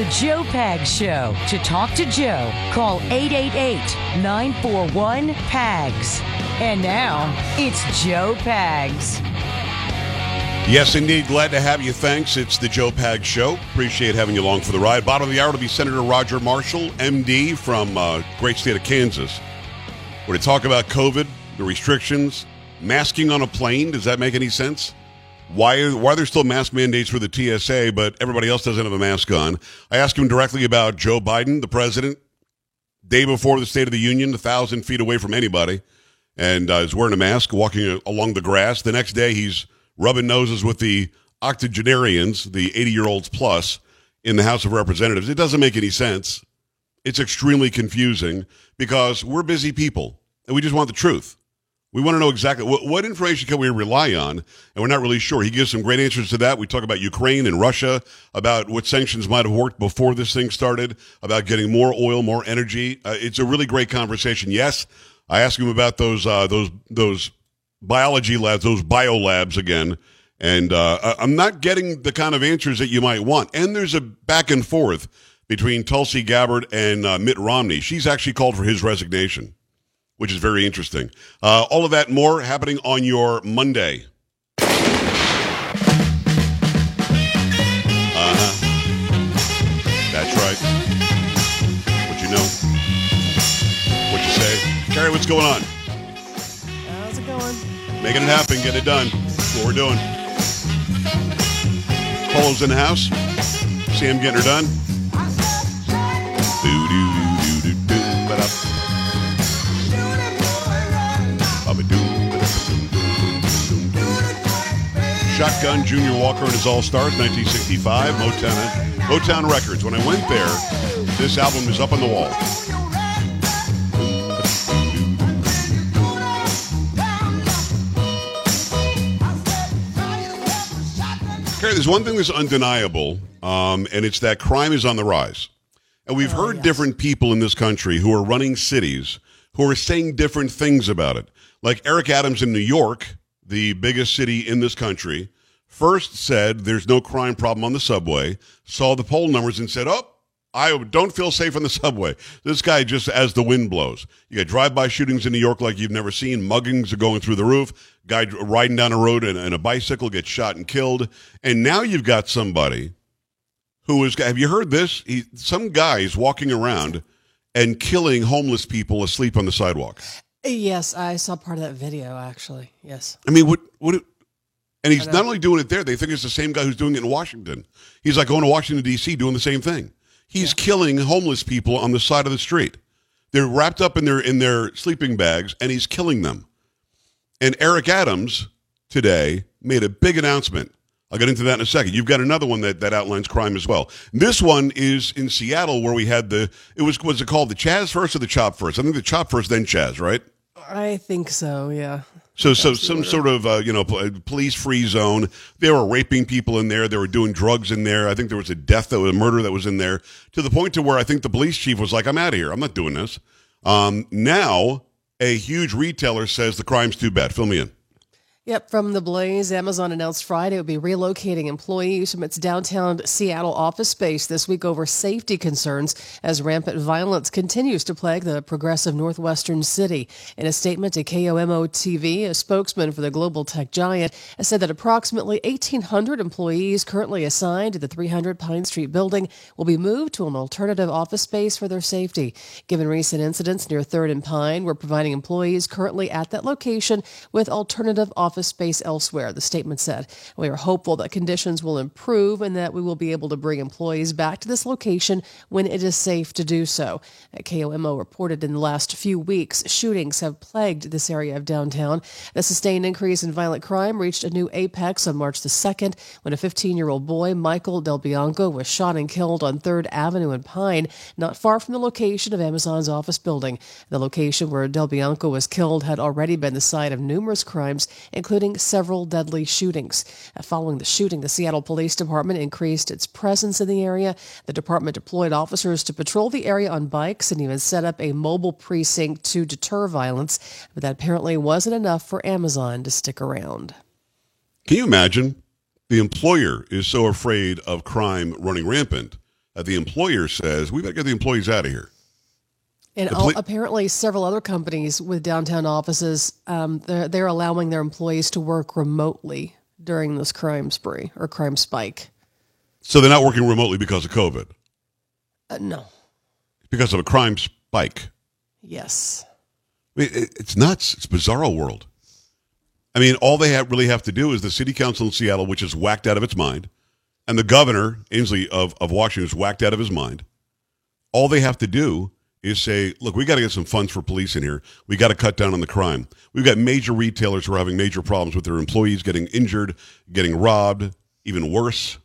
The Joe Pag Show. To talk to Joe, call 888 941 PAGS. And now, it's Joe Pags. Yes, indeed. Glad to have you. Thanks. It's the Joe Pag Show. Appreciate having you along for the ride. Bottom of the hour to be Senator Roger Marshall, MD from uh, great state of Kansas. We're to talk about COVID, the restrictions, masking on a plane. Does that make any sense? Why are, why there still mask mandates for the TSA, but everybody else doesn't have a mask on? I asked him directly about Joe Biden, the president, day before the State of the Union, a thousand feet away from anybody, and uh, is wearing a mask, walking along the grass. The next day, he's rubbing noses with the octogenarians, the 80 year olds plus, in the House of Representatives. It doesn't make any sense. It's extremely confusing because we're busy people and we just want the truth. We want to know exactly what, what, information can we rely on, and we're not really sure. He gives some great answers to that. We talk about Ukraine and Russia, about what sanctions might have worked before this thing started, about getting more oil, more energy. Uh, it's a really great conversation. Yes, I asked him about those uh, those those biology labs, those bio labs again, and uh, I'm not getting the kind of answers that you might want. And there's a back and forth between Tulsi Gabbard and uh, Mitt Romney. She's actually called for his resignation which is very interesting. Uh, all of that more happening on your Monday. Uh huh. That's right. What you know? What you say? Carrie, what's going on? How's it going? Making it happen, get it done. That's what we're doing. Polo's in the house. See him getting her done. Do Shotgun, Junior Walker and his All Stars, 1965, Motown, Motown Records. When I went there, this album is up on the wall. Okay, there's one thing that's undeniable, um, and it's that crime is on the rise. And we've oh, heard yes. different people in this country who are running cities who are saying different things about it. Like Eric Adams in New York the biggest city in this country, first said there's no crime problem on the subway, saw the poll numbers and said, oh, I don't feel safe on the subway. This guy just as the wind blows. You got drive-by shootings in New York like you've never seen. Muggings are going through the roof. Guy riding down a road and, in a bicycle gets shot and killed. And now you've got somebody who is. Have you heard this? He, some guy is walking around and killing homeless people asleep on the sidewalk. Yes, I saw part of that video actually. Yes. I mean, what what and he's uh, not only doing it there, they think it's the same guy who's doing it in Washington. He's like going to Washington D.C. doing the same thing. He's yeah. killing homeless people on the side of the street. They're wrapped up in their in their sleeping bags and he's killing them. And Eric Adams today made a big announcement. I'll get into that in a second. You've got another one that, that outlines crime as well. This one is in Seattle where we had the it was was it called the Chaz first or the Chop first? I think the Chop first, then Chaz, right? I think so. Yeah. So, so some sort of uh, you know police free zone. They were raping people in there. They were doing drugs in there. I think there was a death that was a murder that was in there to the point to where I think the police chief was like, "I'm out of here. I'm not doing this." Um, now, a huge retailer says the crime's too bad. Fill me in. Yep, from the Blaze, Amazon announced Friday it would be relocating employees from its downtown Seattle office space this week over safety concerns as rampant violence continues to plague the progressive northwestern city. In a statement to KOMO TV, a spokesman for the global tech giant said that approximately 1,800 employees currently assigned to the 300 Pine Street building will be moved to an alternative office space for their safety. Given recent incidents near 3rd and Pine, we're providing employees currently at that location with alternative office office space elsewhere, the statement said. We are hopeful that conditions will improve and that we will be able to bring employees back to this location when it is safe to do so. KOMO reported in the last few weeks, shootings have plagued this area of downtown. The sustained increase in violent crime reached a new apex on March the 2nd when a 15 year old boy, Michael Del Bianco, was shot and killed on 3rd Avenue and Pine, not far from the location of Amazon's office building. The location where Del Bianco was killed had already been the site of numerous crimes, including several deadly shootings. Uh, following the shooting, the Seattle Police Department increased its presence in the area. The department deployed officers to patrol the area on bikes and even set up a mobile precinct to deter violence, but that apparently wasn't enough for Amazon to stick around. Can you imagine? The employer is so afraid of crime running rampant that the employer says, we better get the employees out of here. And all, apparently, several other companies with downtown offices, um, they're, they're allowing their employees to work remotely during this crime spree or crime spike. So they're not working remotely because of COVID? Uh, no. Because of a crime spike? Yes. I mean, it's nuts. It's bizarro world. I mean, all they have, really have to do is the city council in Seattle, which is whacked out of its mind, and the governor, Inslee of, of Washington, is whacked out of his mind. All they have to do is say, look, we got to get some funds for police in here. We got to cut down on the crime. We've got major retailers who are having major problems with their employees getting injured, getting robbed, even worse.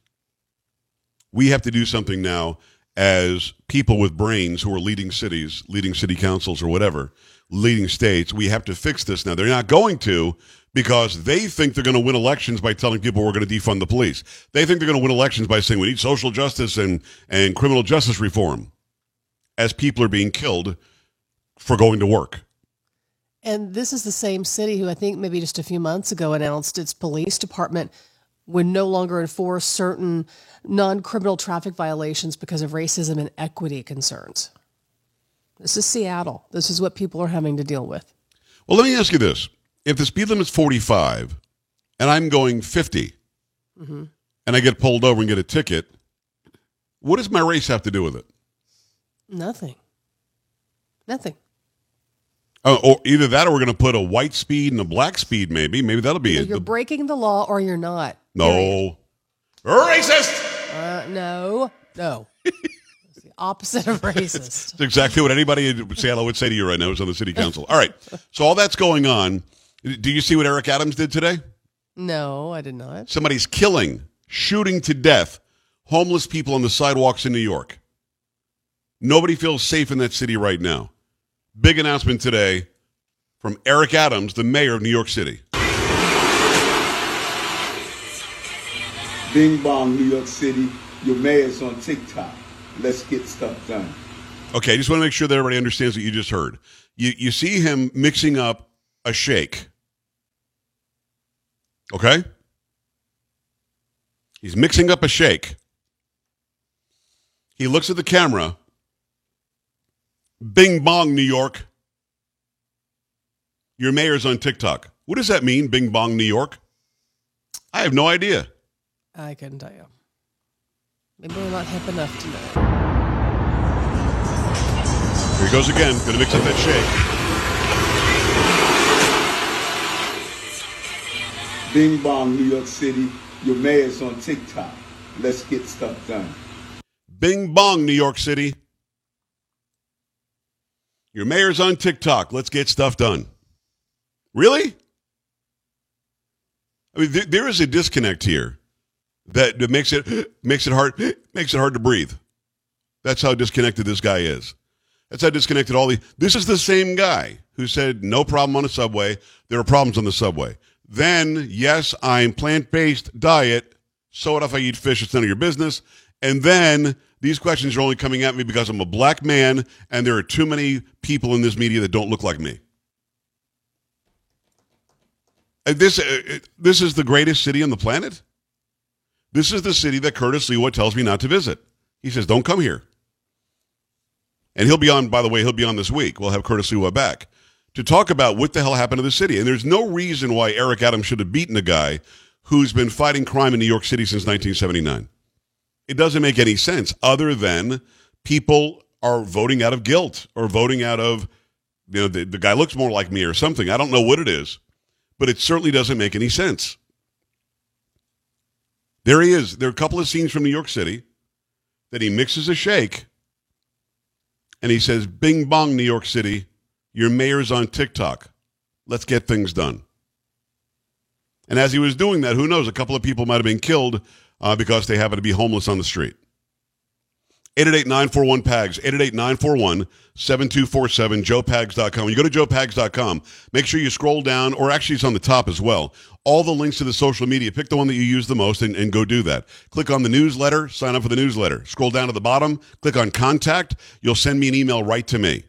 We have to do something now as people with brains who are leading cities, leading city councils or whatever, leading states. We have to fix this now. They're not going to because they think they're going to win elections by telling people we're going to defund the police. They think they're going to win elections by saying we need social justice and, and criminal justice reform as people are being killed for going to work. And this is the same city who I think maybe just a few months ago announced its police department would no longer enforce certain non criminal traffic violations because of racism and equity concerns. This is Seattle. This is what people are having to deal with. Well, let me ask you this. If the speed limit is 45 and I'm going 50 mm-hmm. and I get pulled over and get a ticket, what does my race have to do with it? Nothing. Nothing. Oh, or either that, or we're going to put a white speed and a black speed. Maybe, maybe that'll be it. You're the, breaking the law, or you're not. No, racist. Uh, no, no. it's the opposite of racist. It's exactly what anybody in Seattle would say to you right now Is on the city council. All right, so all that's going on. Do you see what Eric Adams did today? No, I did not. Somebody's killing, shooting to death homeless people on the sidewalks in New York. Nobody feels safe in that city right now. Big announcement today from Eric Adams, the mayor of New York City. Bing bong, New York City. Your mayor's on TikTok. Let's get stuff done. Okay, I just want to make sure that everybody understands what you just heard. You, you see him mixing up a shake. Okay? He's mixing up a shake. He looks at the camera Bing bong, New York. Your mayor's on TikTok. What does that mean, Bing bong, New York? I have no idea. I couldn't tell you. Maybe we're not hip enough to know. Here he goes again. Gonna mix up that shake. Bing bong, New York City. Your mayor's on TikTok. Let's get stuff done. Bing bong, New York City. Your mayor's on TikTok. Let's get stuff done. Really? I mean, th- there is a disconnect here that, that makes it makes it hard makes it hard to breathe. That's how disconnected this guy is. That's how disconnected all the. This is the same guy who said no problem on the subway. There are problems on the subway. Then, yes, I'm plant based diet. So what if I eat fish? It's none of your business. And then these questions are only coming at me because I'm a black man and there are too many people in this media that don't look like me. Uh, this, uh, uh, this is the greatest city on the planet. This is the city that Curtis Sliwa tells me not to visit. He says, don't come here. And he'll be on, by the way, he'll be on this week. We'll have Curtis Sliwa back to talk about what the hell happened to the city. And there's no reason why Eric Adams should have beaten a guy who's been fighting crime in New York City since 1979. It doesn't make any sense other than people are voting out of guilt or voting out of, you know, the, the guy looks more like me or something. I don't know what it is. but it certainly doesn't make any sense. There he is. There are a couple of scenes from New York City that he mixes a shake and he says, Bing bong, New York City, your mayor's on TikTok. Let's get things done. And as he was doing that, who knows, a couple of people might have been killed uh, because they happen to be homeless on the street. 888-941-PAGS, 888-941-7247, joepags.com. You go to joepags.com, make sure you scroll down, or actually it's on the top as well, all the links to the social media. Pick the one that you use the most and, and go do that. Click on the newsletter, sign up for the newsletter. Scroll down to the bottom, click on contact. You'll send me an email right to me.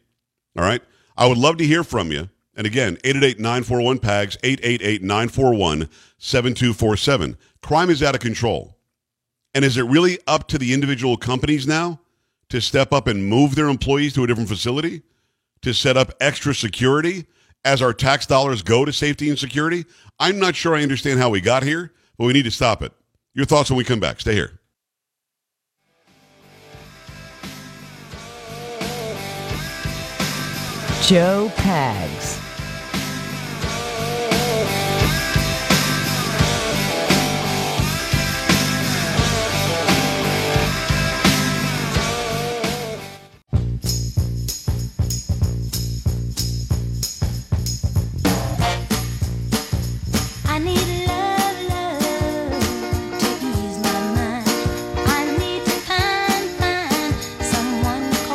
All right? I would love to hear from you. And again, 888-941-PAGS, 888-941-7247. Crime is out of control. And is it really up to the individual companies now to step up and move their employees to a different facility? To set up extra security as our tax dollars go to safety and security? I'm not sure I understand how we got here, but we need to stop it. Your thoughts when we come back. Stay here. Joe Pags.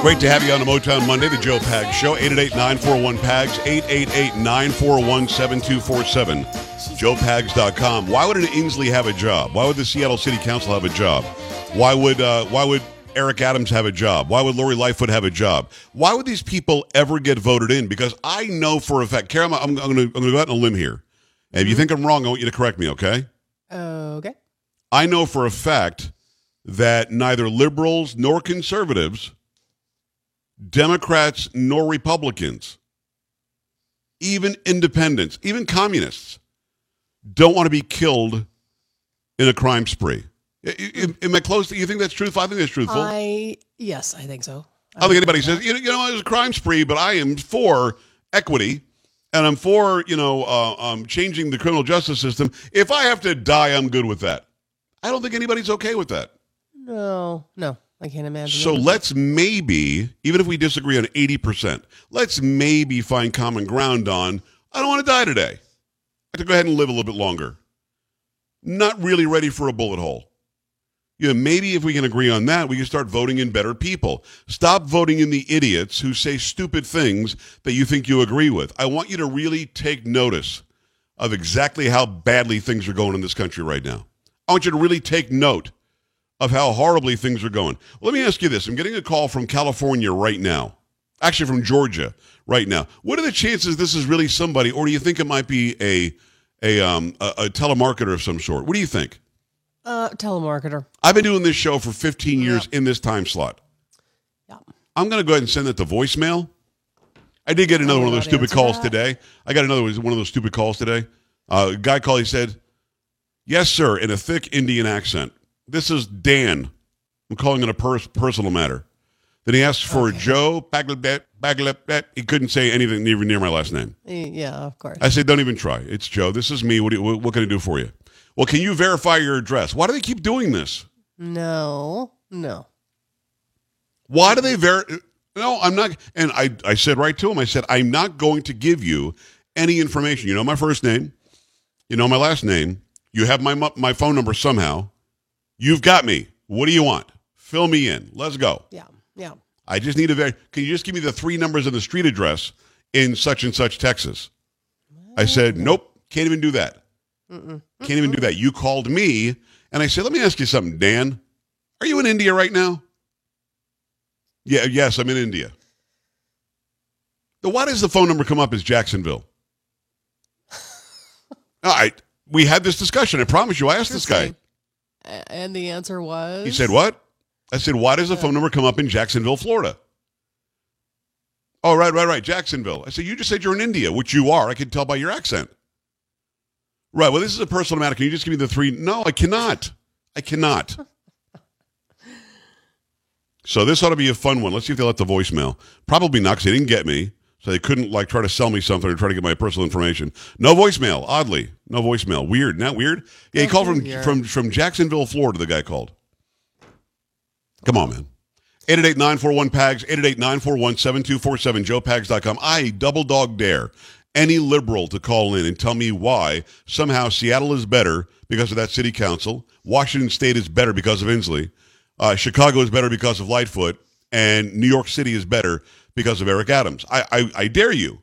Great to have you on the Motown Monday, the Joe Pags Show. 888-941-PAGS, 888-941-7247. JoePags.com. Why would an Inslee have a job? Why would the Seattle City Council have a job? Why would uh, why would Eric Adams have a job? Why would Lori Lightfoot have a job? Why would these people ever get voted in? Because I know for a fact, Karen, I'm, I'm going to go out on a limb here. And if you think I'm wrong, I want you to correct me, okay? Okay. I know for a fact that neither liberals nor conservatives, Democrats nor Republicans, even independents, even communists, don't want to be killed in a crime spree. I- I- Am I close? To, you think that's truthful? I think that's truthful. I yes, I think so. I don't think anybody says, you know, you know, it was a crime spree, but I am for equity and I'm for, you know, uh, um, changing the criminal justice system. If I have to die, I'm good with that. I don't think anybody's okay with that. No, no, I can't imagine. So let's maybe, even if we disagree on 80%, let's maybe find common ground on I don't want to die today. I have to go ahead and live a little bit longer. Not really ready for a bullet hole. You know, maybe if we can agree on that, we can start voting in better people. Stop voting in the idiots who say stupid things that you think you agree with. I want you to really take notice of exactly how badly things are going in this country right now. I want you to really take note of how horribly things are going. Well, let me ask you this. I'm getting a call from California right now. Actually, from Georgia right now. What are the chances this is really somebody, or do you think it might be a a um a, a telemarketer of some sort? What do you think? uh, telemarketer. I've been doing this show for 15 years in this time slot. Yeah. I'm going to go ahead and send it to voicemail. I did get another I one of those stupid calls that. today. I got another one one of those stupid calls today. Uh, a guy called. He said, "Yes, sir," in a thick Indian accent. This is Dan. I'm calling it a pers- personal matter. Then he asked for Joe Baglebet. Baglebet. He couldn't say anything even near my last name. Yeah, of course. I said, "Don't even try. It's Joe. This is me. What, do you, what, can I do for you?" Well, can you verify your address? Why do they keep doing this? no, no. Why do they ver? No, I'm not. And I, I said right to him, I said, I'm not going to give you any information. You know my first name. You know my last name. You have my my phone number somehow. You've got me. What do you want? Fill me in. Let's go. Yeah, yeah. I just need a ver- Can you just give me the three numbers of the street address in such and such Texas? I said, nope, can't even do that. Can't even do that. You called me, and I said, let me ask you something, Dan. Are you in India right now? Yeah, yes, I'm in India. Then why does the phone number come up as Jacksonville? All right, we had this discussion. I promise you. I asked this guy. And the answer was He said, What? I said, Why does the phone uh, number come up in Jacksonville, Florida? Oh, right, right, right. Jacksonville. I said, You just said you're in India, which you are. I can tell by your accent. Right. Well, this is a personal matter. Can you just give me the three? No, I cannot. I cannot. so this ought to be a fun one. Let's see if they let the voicemail. Probably not because they didn't get me. So they couldn't like try to sell me something or try to get my personal information. No voicemail. Oddly, no voicemail. Weird. Not weird. Yeah, he called from weird. from from Jacksonville, Florida. The guy called. Come on, man. 888-941-PAGS, 888-941-7247, joepags.com. I double dog dare any liberal to call in and tell me why somehow Seattle is better because of that city council, Washington State is better because of Inslee, uh, Chicago is better because of Lightfoot, and New York City is better because of Eric Adams. I, I, I dare you.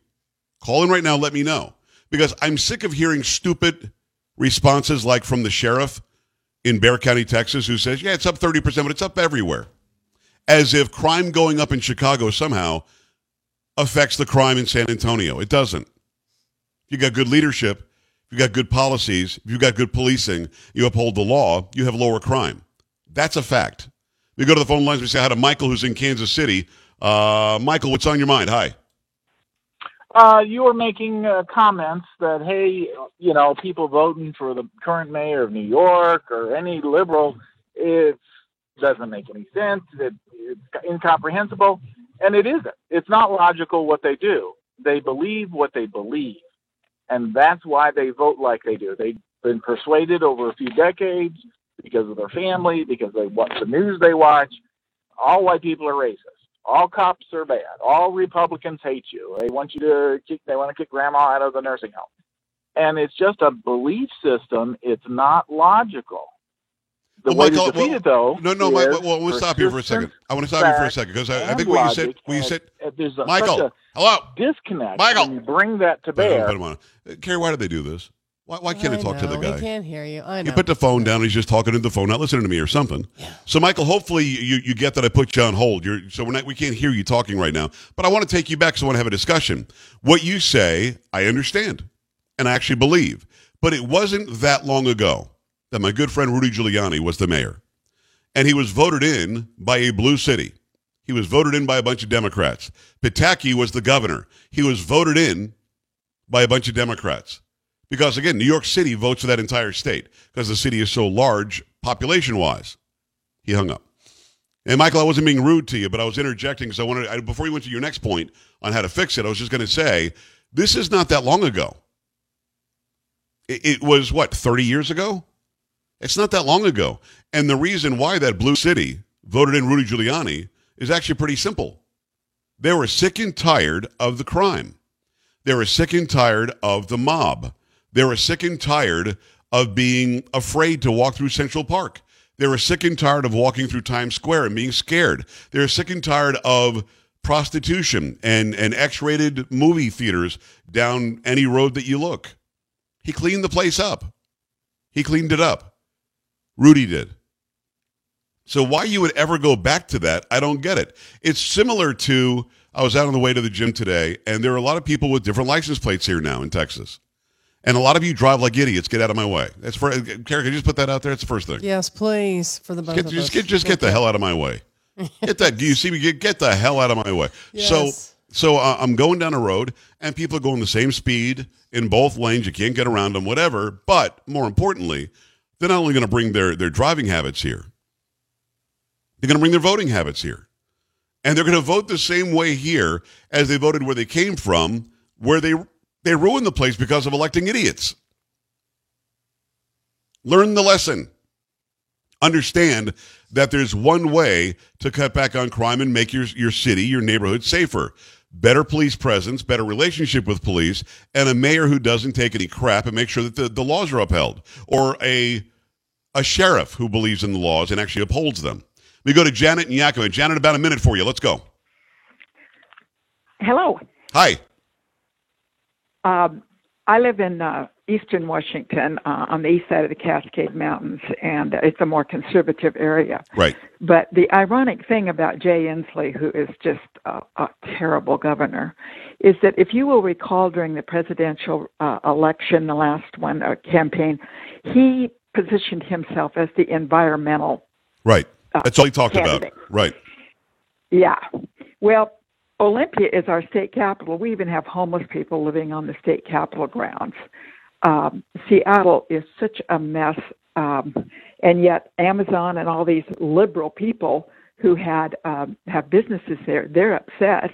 Call in right now, let me know. Because I'm sick of hearing stupid responses like from the sheriff in Bexar County, Texas, who says, yeah, it's up 30%, but it's up everywhere. As if crime going up in Chicago somehow affects the crime in San Antonio. It doesn't. If you got good leadership, if you got good policies, if you got good policing, you uphold the law, you have lower crime. That's a fact. We go to the phone lines. We say hi to Michael, who's in Kansas City. Uh, Michael, what's on your mind? Hi. Uh, you were making uh, comments that, hey, you know, people voting for the current mayor of New York or any liberal, it doesn't make any sense. It, it's incomprehensible. And it isn't. It's not logical what they do. They believe what they believe. And that's why they vote like they do. They've been persuaded over a few decades because of their family, because they watch the news they watch. All white people are racist. All cops are bad. All Republicans hate you. They want you to kick. They want to kick grandma out of the nursing home. And it's just a belief system. It's not logical. The Well, way Michael, to defeat well, it, though, No, no, is well, we'll stop here for a second. I want to stop you for a second because I, I think what you said, what you said, there's a, Michael, such hello. disconnect Michael. bring that to Put it on, bear. put him on. Uh, Carrie, why did they do this? Why, why can't I, I talk to the guy? He can't hear you. I know. You put the phone down. He's just talking to the phone, not listening to me or something. Yeah. So, Michael, hopefully you, you get that I put you on hold. You're, so we're not, we can't hear you talking right now. But I want to take you back because I want to have a discussion. What you say, I understand and I actually believe. But it wasn't that long ago that my good friend Rudy Giuliani was the mayor. And he was voted in by a blue city. He was voted in by a bunch of Democrats. Pataki was the governor. He was voted in by a bunch of Democrats. Because again, New York City votes for that entire state because the city is so large population wise. He hung up. And Michael, I wasn't being rude to you, but I was interjecting because I wanted, I, before you went to your next point on how to fix it, I was just going to say this is not that long ago. It, it was what, 30 years ago? It's not that long ago. And the reason why that blue city voted in Rudy Giuliani is actually pretty simple. They were sick and tired of the crime. They were sick and tired of the mob. They were sick and tired of being afraid to walk through Central Park. They were sick and tired of walking through Times Square and being scared. They were sick and tired of prostitution and, and X rated movie theaters down any road that you look. He cleaned the place up. He cleaned it up. Rudy did. So why you would ever go back to that, I don't get it. It's similar to I was out on the way to the gym today, and there are a lot of people with different license plates here now in Texas. And a lot of you drive like idiots. Get out of my way. That's for Karen. Can you just put that out there? It's the first thing. yes, please, for the both Get, of just us. get just get the hell out of my way. Get that. You see me? Get, get the hell out of my way. So so uh, I'm going down a road, and people are going the same speed in both lanes. You can't get around them, whatever. But more importantly, they're not only going to bring their their driving habits here. They're going to bring their voting habits here, and they're going to vote the same way here as they voted where they came from, where they they ruined the place because of electing idiots. Learn the lesson understand that there's one way to cut back on crime and make your, your city, your neighborhood safer. Better police presence, better relationship with police, and a mayor who doesn't take any crap and make sure that the, the laws are upheld. Or a a sheriff who believes in the laws and actually upholds them. We go to Janet and Yakima. Janet, about a minute for you. Let's go. Hello. Hi. Um, I live in uh, eastern Washington uh, on the east side of the Cascade Mountains, and it's a more conservative area. Right. But the ironic thing about Jay Inslee, who is just a, a terrible governor, is that if you will recall during the presidential uh, election, the last one, uh, campaign, he positioned himself as the environmental Right. Uh, That's all he talked about. Right. Yeah. Well, Olympia is our state capital. We even have homeless people living on the state capitol grounds. Um, Seattle is such a mess, um, and yet Amazon and all these liberal people who had um, have businesses there, they're upset.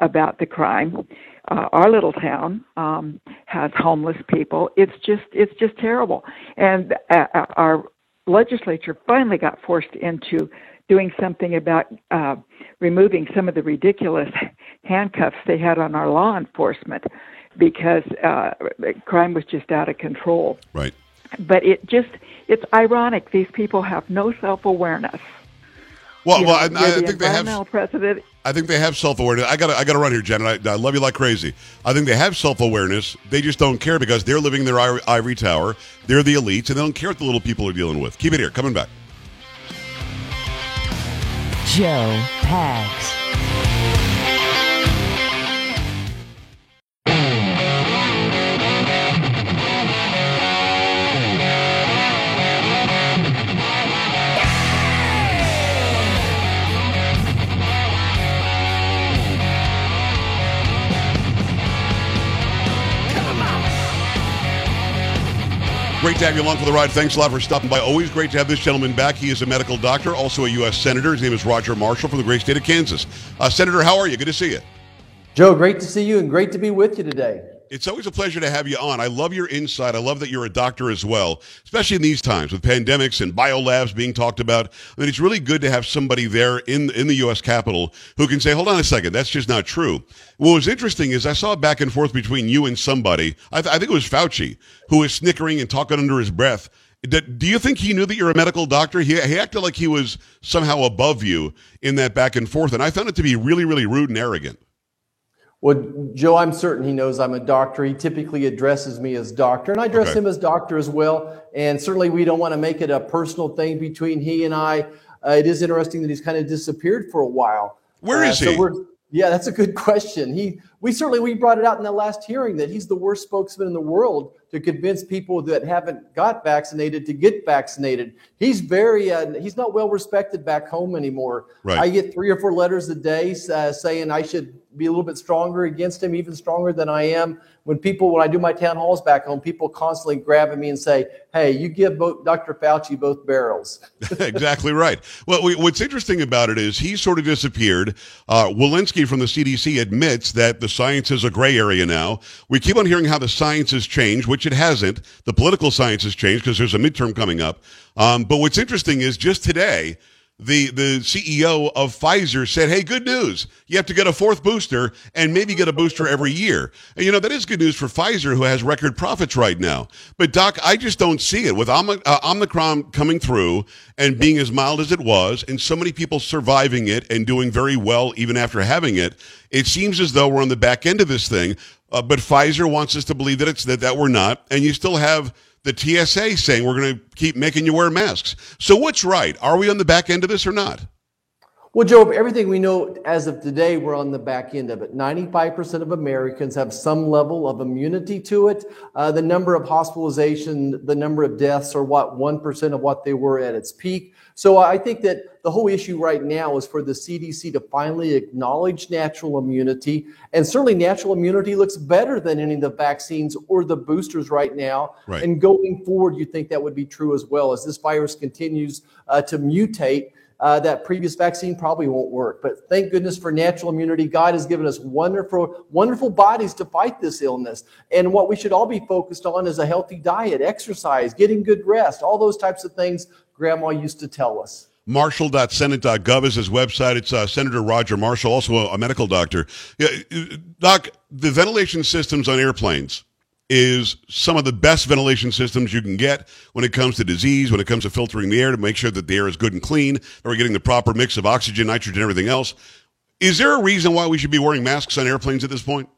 about the crime. Uh, our little town um, has homeless people. It's just it's just terrible, and uh, uh, our legislature finally got forced into doing something about uh, removing some of the ridiculous handcuffs they had on our law enforcement because uh, crime was just out of control. Right. But it just it's ironic. These people have no self awareness. Well, You well, know, I, I the think they have. president. I think they have self awareness. I got I got to run here, Jen. I, I love you like crazy. I think they have self awareness. They just don't care because they're living in their ivory, ivory tower. They're the elites, and they don't care what the little people are dealing with. Keep it here. Coming back. Joe Pags. Great to have you along for the ride. Thanks a lot for stopping by. Always great to have this gentleman back. He is a medical doctor, also a U.S. Senator. His name is Roger Marshall from the great state of Kansas. Uh, Senator, how are you? Good to see you. Joe, great to see you and great to be with you today. It's always a pleasure to have you on. I love your insight. I love that you're a doctor as well, especially in these times with pandemics and biolabs being talked about. I mean, it's really good to have somebody there in in the U.S. Capitol who can say, "Hold on a second, that's just not true." What was interesting is I saw a back and forth between you and somebody. I, th- I think it was Fauci who was snickering and talking under his breath. Do you think he knew that you're a medical doctor? He, he acted like he was somehow above you in that back and forth, and I found it to be really, really rude and arrogant. Well, Joe, I'm certain he knows I'm a doctor. He typically addresses me as doctor, and I address Okay. him as doctor as well. And certainly, we don't want to make it a personal thing between he and I. Uh, it is interesting that he's kind of disappeared for a while. Where Uh, is so he? Yeah, that's a good question. He, we certainly we brought it out in the last hearing that he's the worst spokesman in the world to convince people that haven't got vaccinated to get vaccinated. He's very, uh, he's not well respected back home anymore. Right. I get three or four letters a day uh, saying I should be a little bit stronger against him, even stronger than I am. When people, when I do my town halls back home, people constantly grab at me and say, "Hey, you give both Dr. Fauci both barrels." exactly right. Well, we, what's interesting about it is he sort of disappeared. Uh, Walensky from the CDC admits that the science is a gray area now. We keep on hearing how the science has changed, which it hasn't. The political science has changed because there's a midterm coming up. Um, but what's interesting is just today, the the CEO of Pfizer said, "Hey, good news! You have to get a fourth booster and maybe get a booster every year." And you know that is good news for Pfizer, who has record profits right now. But Doc, I just don't see it with Omni- uh, Omicron coming through and being as mild as it was, and so many people surviving it and doing very well even after having it. It seems as though we're on the back end of this thing. Uh, but Pfizer wants us to believe that it's that, that we're not, and you still have the TSA saying we're going to keep making you wear masks. So what's right? Are we on the back end of this or not? Well, Joe, everything we know as of today, we're on the back end of it. 95% of Americans have some level of immunity to it. Uh, the number of hospitalization, the number of deaths are what, 1% of what they were at its peak. So I think that the whole issue right now is for the CDC to finally acknowledge natural immunity. And certainly natural immunity looks better than any of the vaccines or the boosters right now. Right. And going forward, you think that would be true as well as this virus continues uh, to mutate uh, that previous vaccine probably won't work. But thank goodness for natural immunity. God has given us wonderful, wonderful bodies to fight this illness. And what we should all be focused on is a healthy diet, exercise, getting good rest, all those types of things Grandma used to tell us. Marshall.senate.gov is his website. It's uh, Senator Roger Marshall, also a, a medical doctor. Yeah, uh, Doc, the ventilation systems on airplanes is some of the best ventilation systems you can get when it comes to disease, when it comes to filtering the air to make sure that the air is good and clean, that we're getting the proper mix of oxygen, nitrogen, everything else. Is there a reason why we should be wearing masks on airplanes at this point?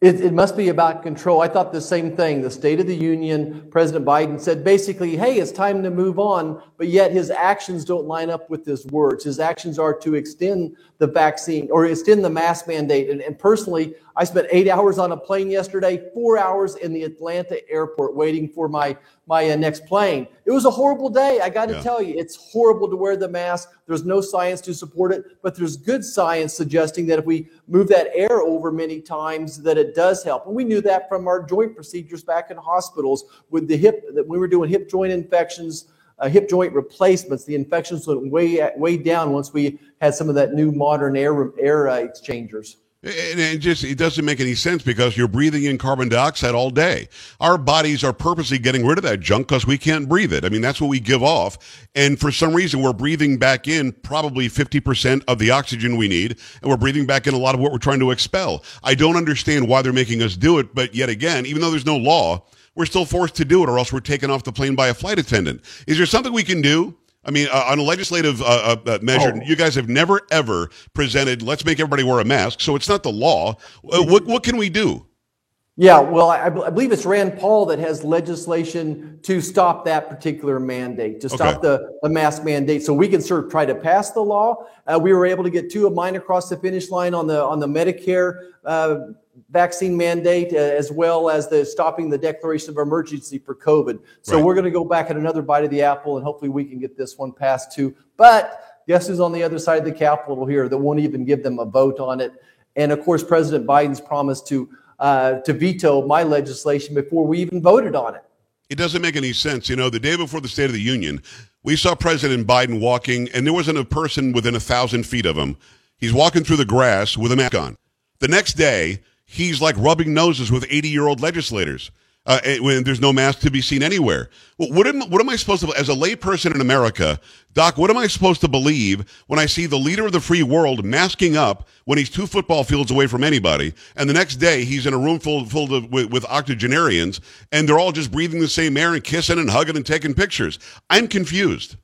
It, it must be about control. I thought the same thing. The State of the Union, President Biden said basically, hey, it's time to move on, but yet his actions don't line up with his words. His actions are to extend the vaccine or extend the mask mandate. And, and personally, I spent eight hours on a plane yesterday, four hours in the Atlanta airport waiting for my, my uh, next plane. It was a horrible day. I got to Yeah. tell you, it's horrible to wear the mask. There's no science to support it, but there's good science suggesting that if we move that air over many times, that it does help. And we knew that from our joint procedures back in hospitals with the hip that we were doing hip joint infections, uh, hip joint replacements. The infections went way way down once we had some of that new modern air air uh, exchangers. And it just it doesn't make any sense because you're breathing in carbon dioxide all day. Our bodies are purposely getting rid of that junk because we can't breathe it. I mean, that's what we give off. And for some reason, we're breathing back in probably 50% of the oxygen we need, and we're breathing back in a lot of what we're trying to expel. I don't understand why they're making us do it, but yet again, even though there's no law, we're still forced to do it, or else we're taken off the plane by a flight attendant. Is there something we can do? I mean, uh, on a legislative uh, uh, uh, measure, Oh. you guys have never ever presented. Let's make everybody wear a mask. So it's not the law. Uh, what what can we do? Yeah, well, I, I believe it's Rand Paul that has legislation to stop that particular mandate, to stop Okay. the, the mask mandate. So we can sort of try to pass the law. Uh, we were able to get two of mine across the finish line on the on the Medicare uh, vaccine mandate, uh, as well as the stopping the declaration of emergency for COVID. So Right. we're going to go back at another bite of the apple, and hopefully we can get this one passed too. But guess who's on the other side of the Capitol here that won't even give them a vote on it? And of course, President Biden's promised to uh, to veto my legislation before we even voted on it. It doesn't make any sense. You know, the day before the State of the Union, we saw President Biden walking, and there wasn't a person within a thousand feet of him. He's walking through the grass with a mask on. The next day, he's like rubbing noses with 80 year old legislators. Uh, eh, when there's no mask to be seen anywhere. What am, what am I supposed to, as a layperson in America, Doc, what am I supposed to believe when I see the leader of the free world masking up when he's two football fields away from anybody, and the next day he's in a room full, full of, with, with octogenarians, and they're all just breathing the same air and kissing and hugging and taking pictures? I'm confused.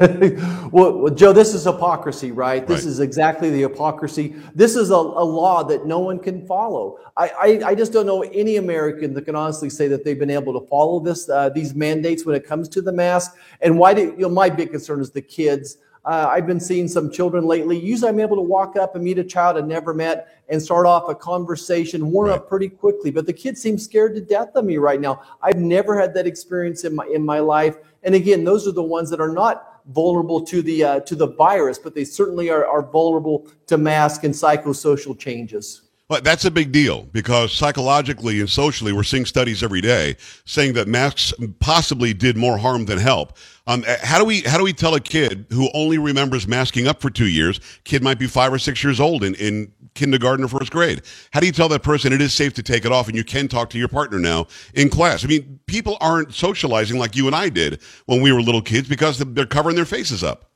Well, well, Joe, this is hypocrisy, right? This Right. is exactly the hypocrisy. This is a, a law that no one can follow. I, I, I just don't know any American that can honestly say that they've been able to follow this uh, these mandates when it comes to the mask. And why do you know? My big concern is the kids. Uh, I've been seeing some children lately. Usually, I'm able to walk up and meet a child I never met and start off a conversation, warm up pretty quickly. But the kids seem scared to death of me right now. I've never had that experience in my in my life. And again, those are the ones that are not vulnerable to the uh, to the virus, but they certainly are, are vulnerable to mask and psychosocial changes. Well, that's a big deal because psychologically and socially, we're seeing studies every day saying that masks possibly did more harm than help. Um, uh, how do we how do we tell a kid who only remembers masking up for two years? Kid might be five or six years old in, in kindergarten or first grade. How do you tell that person it is safe to take it off and you can talk to your partner now in class? I mean, people aren't socializing like you and I did when we were little kids because they're covering their faces up.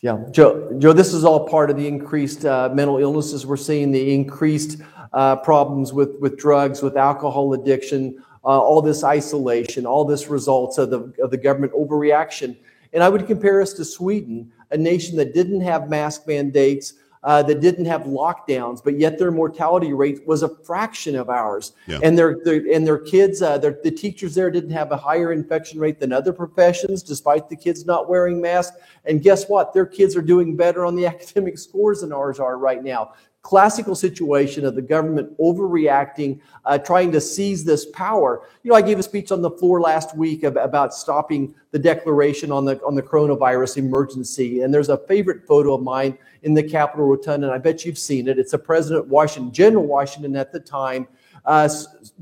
Yeah, Joe. Joe, this is all part of the increased uh, mental illnesses we're seeing, the increased uh, problems with with drugs, with alcohol addiction, uh, all this isolation, all this results of the of the government overreaction. And I would compare us to Sweden, a nation that didn't have mask mandates, uh, that didn't have lockdowns, but yet their mortality rate was a fraction of ours. Yeah. And their, their and their kids, uh, their, the teachers there didn't have a higher infection rate than other professions, despite the kids not wearing masks. And guess what? Their kids are doing better on the academic scores than ours are right now. Classical situation of the government overreacting, uh, trying to seize this power. You know, I gave a speech on the floor last week about stopping the declaration on the on the coronavirus emergency. And there's a favorite photo of mine in the Capitol Rotunda, and I bet you've seen it. It's a President Washington, General Washington at the time, uh,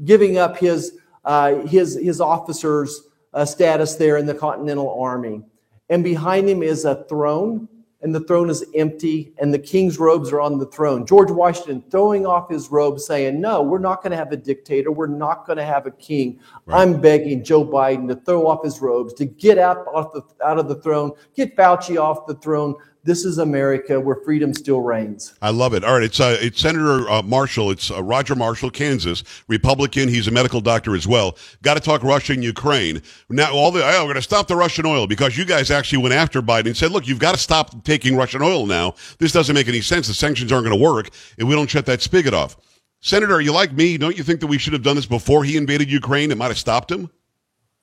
giving up his uh, his his officers' uh, status there in the Continental Army, and behind him is a throne, and the throne is empty, and the king's robes are on the throne. George Washington throwing off his robe, saying, "No, we're not going to have a dictator. We're not going to have a king. I'm begging Joe Biden to throw off his robes, to get out off the, out of the throne, get Fauci off the throne." This is America where freedom still reigns. I love it. All right, it's uh, it's Senator uh, Marshall. It's uh, Roger Marshall, Kansas, Republican. He's a medical doctor as well. Got to talk Russia and Ukraine. Now, all the oh, we're going to stop the Russian oil because you guys actually went after Biden and said, look, you've got to stop taking Russian oil now. This doesn't make any sense. The sanctions aren't going to work if we don't shut that spigot off. Senator, are you like me? Don't you think that we should have done this before he invaded Ukraine? It might have stopped him.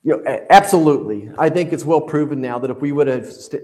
You know, absolutely. I think it's well proven now that if we would have st-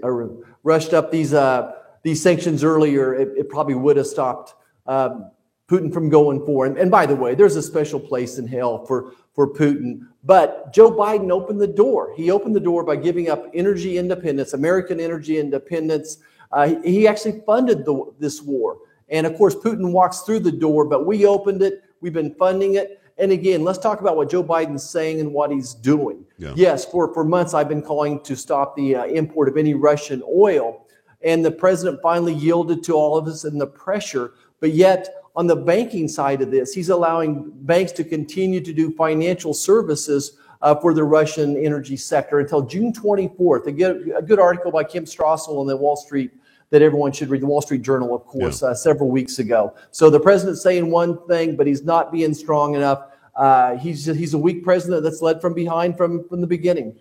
rushed up these uh, these sanctions earlier, it, it probably would have stopped um, Putin from going for. And, and by the way, there's a special place in hell for for Putin. But Joe Biden opened the door. He opened the door by giving up energy independence, American energy independence. Uh, he, he actually funded the, this war. And of course, Putin walks through the door, but we opened it. We've been funding it. And again, let's talk about what Joe Biden's saying and what he's doing. Yeah. Yes, for, for months I've been calling to stop the uh, import of any Russian oil. And the president finally yielded to all of us and the pressure. But yet, on the banking side of this, he's allowing banks to continue to do financial services uh, for the Russian energy sector until June 24th. A good, a good article by Kim Strassel in the Wall Street that everyone should read, the Wall Street Journal, of course, uh, several weeks ago. So the president's saying one thing, but he's not being strong enough. Uh, he's he's a weak president that's led from behind from from the beginning.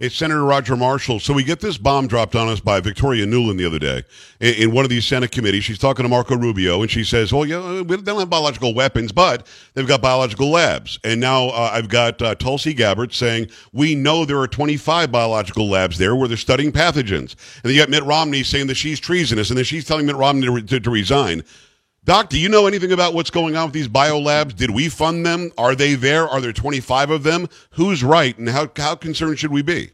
It's Senator Roger Marshall. So we get this bomb dropped on us by Victoria Nuland the other day in, in one of these Senate committees. She's talking to Marco Rubio, and she says, "Well, yeah, we don't have biological weapons, but they've got biological labs." And now uh, I've got uh, Tulsi Gabbard saying, "We know there are 25 biological labs there where they're studying pathogens." And then you got Mitt Romney saying that she's treasonous, and then she's telling Mitt Romney to, re- to, to resign. Doc, do you know anything about what's going on with these biolabs? Did we fund them? Are they there? Are there 25 of them? Who's right, and how how concerned should we be?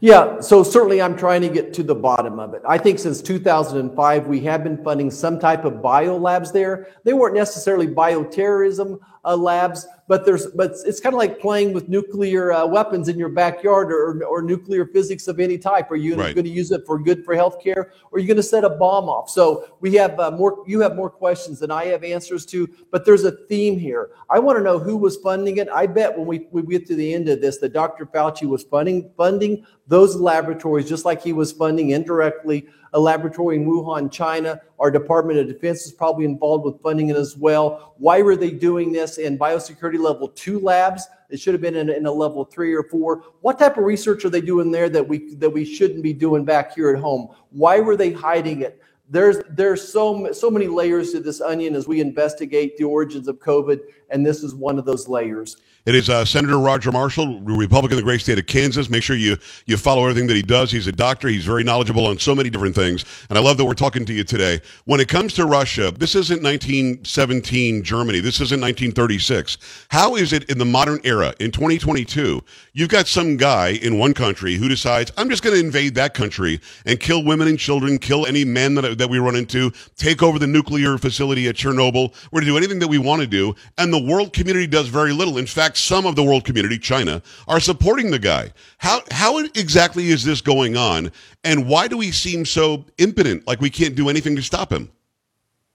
Yeah, so certainly I'm trying to get to the bottom of it. I think since 2005, we have been funding some type of bio labs there. They weren't necessarily bioterrorism uh, labs, but there's but it's kind of like playing with nuclear uh, weapons in your backyard or, or nuclear physics of any type. Are you Right. going to use it for good for healthcare, or are you going to set a bomb off? So we have uh, more. You have more questions than I have answers to, but there's a theme here. I want to know who was funding it. I bet when we, we get to the end of this, that Dr. Fauci was funding funding those laboratories just like he was funding indirectly a laboratory in Wuhan, China. Our Department of Defense is probably involved with funding it as well. Why were they doing this in biosecurity level two labs? It should have been in, in a level three or four. What type of research are they doing there that we that we shouldn't be doing back here at home? Why were they hiding it? There's there's so so many layers to this onion as we investigate the origins of COVID, and this is one of those layers. It is uh, Senator Roger Marshall, Republican of the great state of Kansas. Make sure you you follow everything that he does. He's a doctor. He's very knowledgeable on so many different things, and I love that we're talking to you today. When it comes to Russia, this isn't 1917 Germany. This isn't 1936. How is it in the modern era in 2022? You've got some guy in one country who decides I'm just going to invade that country and kill women and children, kill any men that that we run into, take over the nuclear facility at Chernobyl. We're to do anything that we want to do, and the world community does very little. In fact, some of the world community, China, are supporting the guy. How how exactly is this going on, and why do we seem so impotent, like we can't do anything to stop him?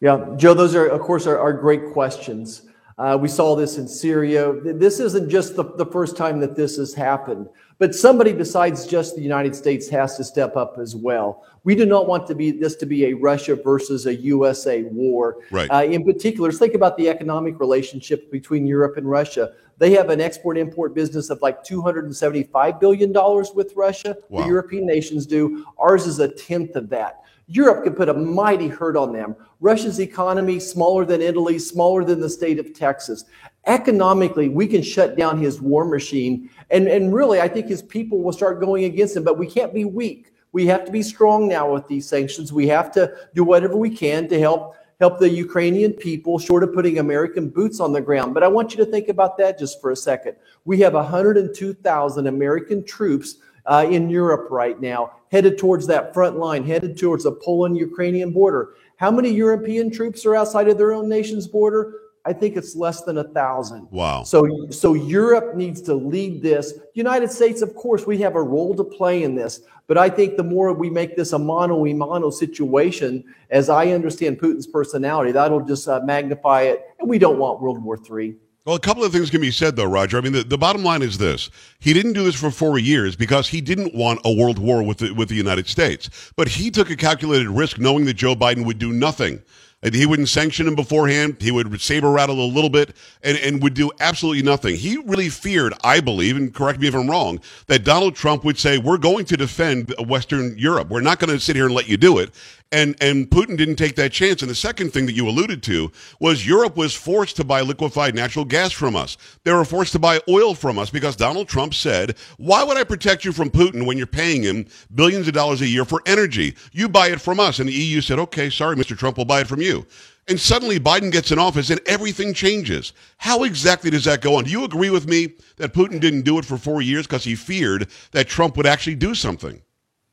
Yeah, Joe, those are, of course, are, are great questions. Uh, we saw this in Syria. This isn't just the, the first time that this has happened, but somebody besides just the United States has to step up as well. We do not want to be this to be a Russia versus a USA war. Right. Uh, in particular, think about the economic relationship between Europe and Russia. They have an export-import business of like 275 billion dollars with Russia. Wow. The European nations do. Ours is a tenth of that. Europe could put a mighty hurt on them. Russia's economy smaller than Italy, smaller than the state of Texas. Economically, we can shut down his war machine, and and really, I think his people will start going against him. But we can't be weak. We have to be strong now with these sanctions. We have to do whatever we can to help help the Ukrainian people, short of putting American boots on the ground. But I want you to think about that just for a second. We have 102,000 American troops uh, in Europe right now, headed towards that front line, headed towards the Poland-Ukrainian border. How many European troops are outside of their own nation's border? I think it's less than a thousand. Wow. So, so Europe needs to lead this. United States, of course, we have a role to play in this. But I think the more we make this a mano a mano situation, as I understand Putin's personality, that'll just uh, magnify it. And we don't want World War III. Well, a couple of things can be said, though, Roger. I mean, the, the bottom line is this: he didn't do this for four years because he didn't want a world war with the, with the United States. But he took a calculated risk, knowing that Joe Biden would do nothing. He wouldn't sanction him beforehand. He would saber rattle a little bit and, and would do absolutely nothing. He really feared, I believe, and correct me if I'm wrong, that Donald Trump would say, "We're going to defend Western Europe. We're not going to sit here and let you do it." And and Putin didn't take that chance. And the second thing that you alluded to was Europe was forced to buy liquefied natural gas from us. They were forced to buy oil from us because Donald Trump said, "Why would I protect you from Putin when you're paying him billions of dollars a year for energy? You buy it from us." And the EU said, "Okay, sorry, Mr. Trump, we'll buy it from you." And suddenly Biden gets in office and everything changes. How exactly does that go on? Do you agree with me that Putin didn't do it for 4 years because he feared that Trump would actually do something?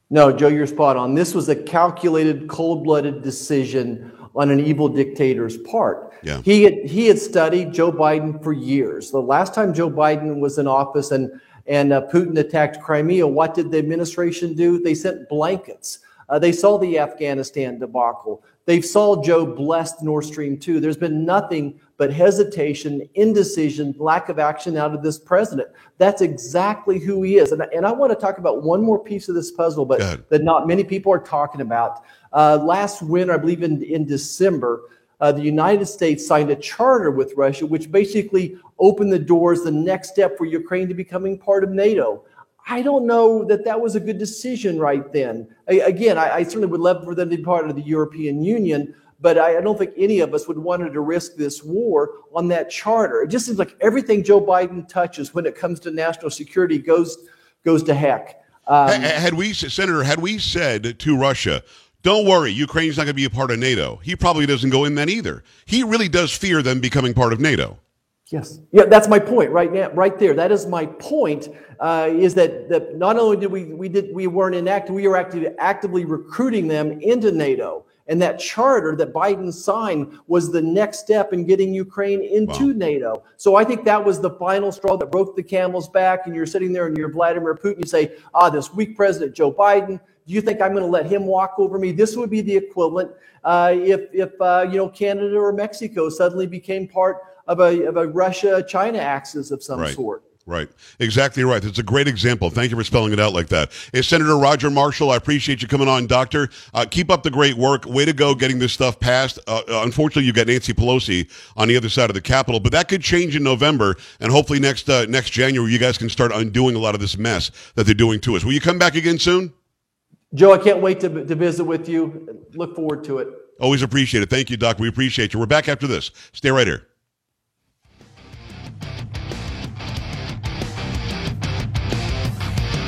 No, Joe, you're spot on. This was a calculated, cold-blooded decision on an evil dictator's part. Yeah. He had he had studied Joe Biden for years. The last time Joe Biden was in office and and uh, Putin attacked Crimea, what did the administration do? They sent blankets. Uh, they saw the Afghanistan debacle. They saw Joe blessed Nord Stream 2. There's been nothing but hesitation, indecision, lack of action out of this president. That's exactly who he is. And, and I want to talk about one more piece of this puzzle, but that not many people are talking about. Uh, last winter, I believe in, in December, uh, the United States signed a charter with Russia, which basically opened the doors, the next step for Ukraine to becoming part of NATO. I don't know that that was a good decision right then. A- again, I, I certainly would love for them to be part of the European Union, but I, I don't think any of us would want to risk this war on that charter. It just seems like everything Joe Biden touches when it comes to national security goes goes to heck. Um, Ha- Had we, Senator, had we said to Russia, don't worry, Ukraine's not going to be a part of NATO, he probably doesn't go in then either. He really does fear them becoming part of NATO. Yes. Yeah, that's my point right now, right there. That is my point. Uh, is that, that not only did we we did we weren't inactive, we were active, actively recruiting them into NATO, and that charter that Biden signed was the next step in getting Ukraine into NATO. So I think that was the final straw that broke the camel's back. And you're sitting there and you're Vladimir Putin. You say, ah, this weak President Joe Biden. Do you think I'm going to let him walk over me? This would be the equivalent uh, if if uh, you know Canada or Mexico suddenly became part of a, of a Russia China axis of some Right. sort. Right. Exactly right. That's a great example. Thank you for spelling it out like that. Hey, Senator Roger Marshall, I appreciate you coming on, Doctor. Uh, keep up the great work. Way to go getting this stuff passed. Uh, uh, unfortunately, you've got Nancy Pelosi on the other side of the Capitol, but that could change in November, and hopefully next uh, next January, you guys can start undoing a lot of this mess that they're doing to us. Will you come back again soon? Joe, I can't wait to, to visit with you. Look forward to it. Always appreciate it. Thank you, Doc. We appreciate you. We're back after this. Stay right here.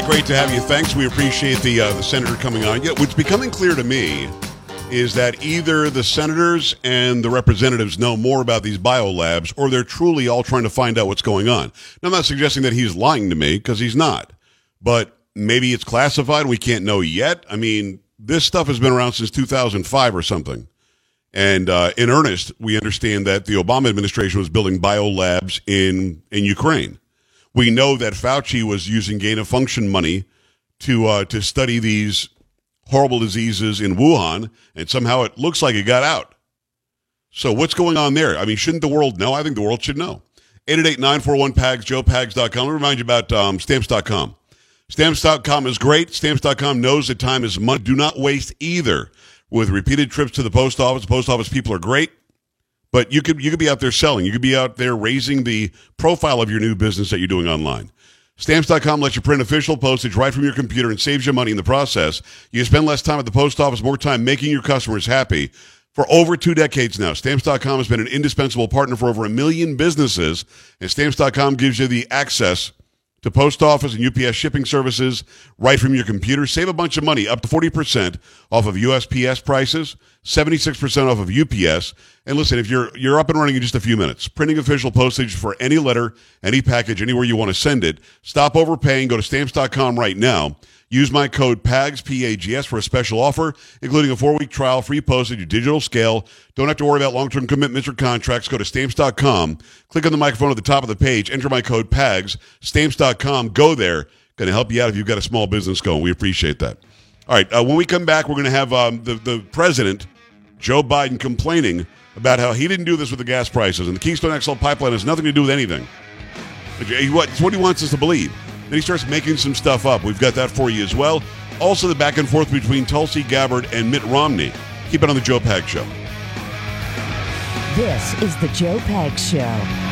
Hi, great to have you. Thanks. We appreciate the uh, the senator coming on. Yeah, what's becoming clear to me is that either the senators and the representatives know more about these biolabs, or they're truly all trying to find out what's going on. Now, I'm not suggesting that he's lying to me because he's not, but maybe it's classified. We can't know yet. I mean, this stuff has been around since 2005 or something. And uh, in earnest, we understand that the Obama administration was building biolabs in in Ukraine. We know that Fauci was using gain of function money to uh, to study these horrible diseases in Wuhan, and somehow it looks like it got out. So what's going on there? I mean, shouldn't the world know? I think the world should know. 888-941-PAGS, joepags.com. Let me remind you about um, stamps.com. Stamps.com is great. Stamps.com knows that time is money. Do not waste either. With repeated trips to the post office, post office people are great. But you could you could be out there selling. You could be out there raising the profile of your new business that you're doing online. Stamps.com lets you print official postage right from your computer and saves you money in the process. You spend less time at the post office, more time making your customers happy. For over two decades now, Stamps.com has been an indispensable partner for over a million businesses, and Stamps.com gives you the access to post office and UPS shipping services right from your computer. Save a bunch of money, up to 40% off of USPS prices, 76% off of UPS. And listen, if you're you're up and running in just a few minutes, printing official postage for any letter, any package, anywhere you want to send it, stop overpaying, go to stamps.com right now. Use my code PAGS, P-A-G-S, for a special offer, including a four-week trial, free postage, a digital scale. Don't have to worry about long-term commitments or contracts. Go to stamps.com. Click on the microphone at the top of the page. Enter my code PAGS. Stamps.com. Go there. Going to help you out if you've got a small business going. We appreciate that. All right. Uh, when we come back, we're going to have um, the, the president, Joe Biden, complaining about how he didn't do this with the gas prices. And the Keystone XL pipeline has nothing to do with anything. It's what he wants us to believe. Then he starts making some stuff up. We've got that for you as well. Also, the back and forth between Tulsi Gabbard and Mitt Romney. Keep it on the Joe Pags Show. This is the Joe Pags Show.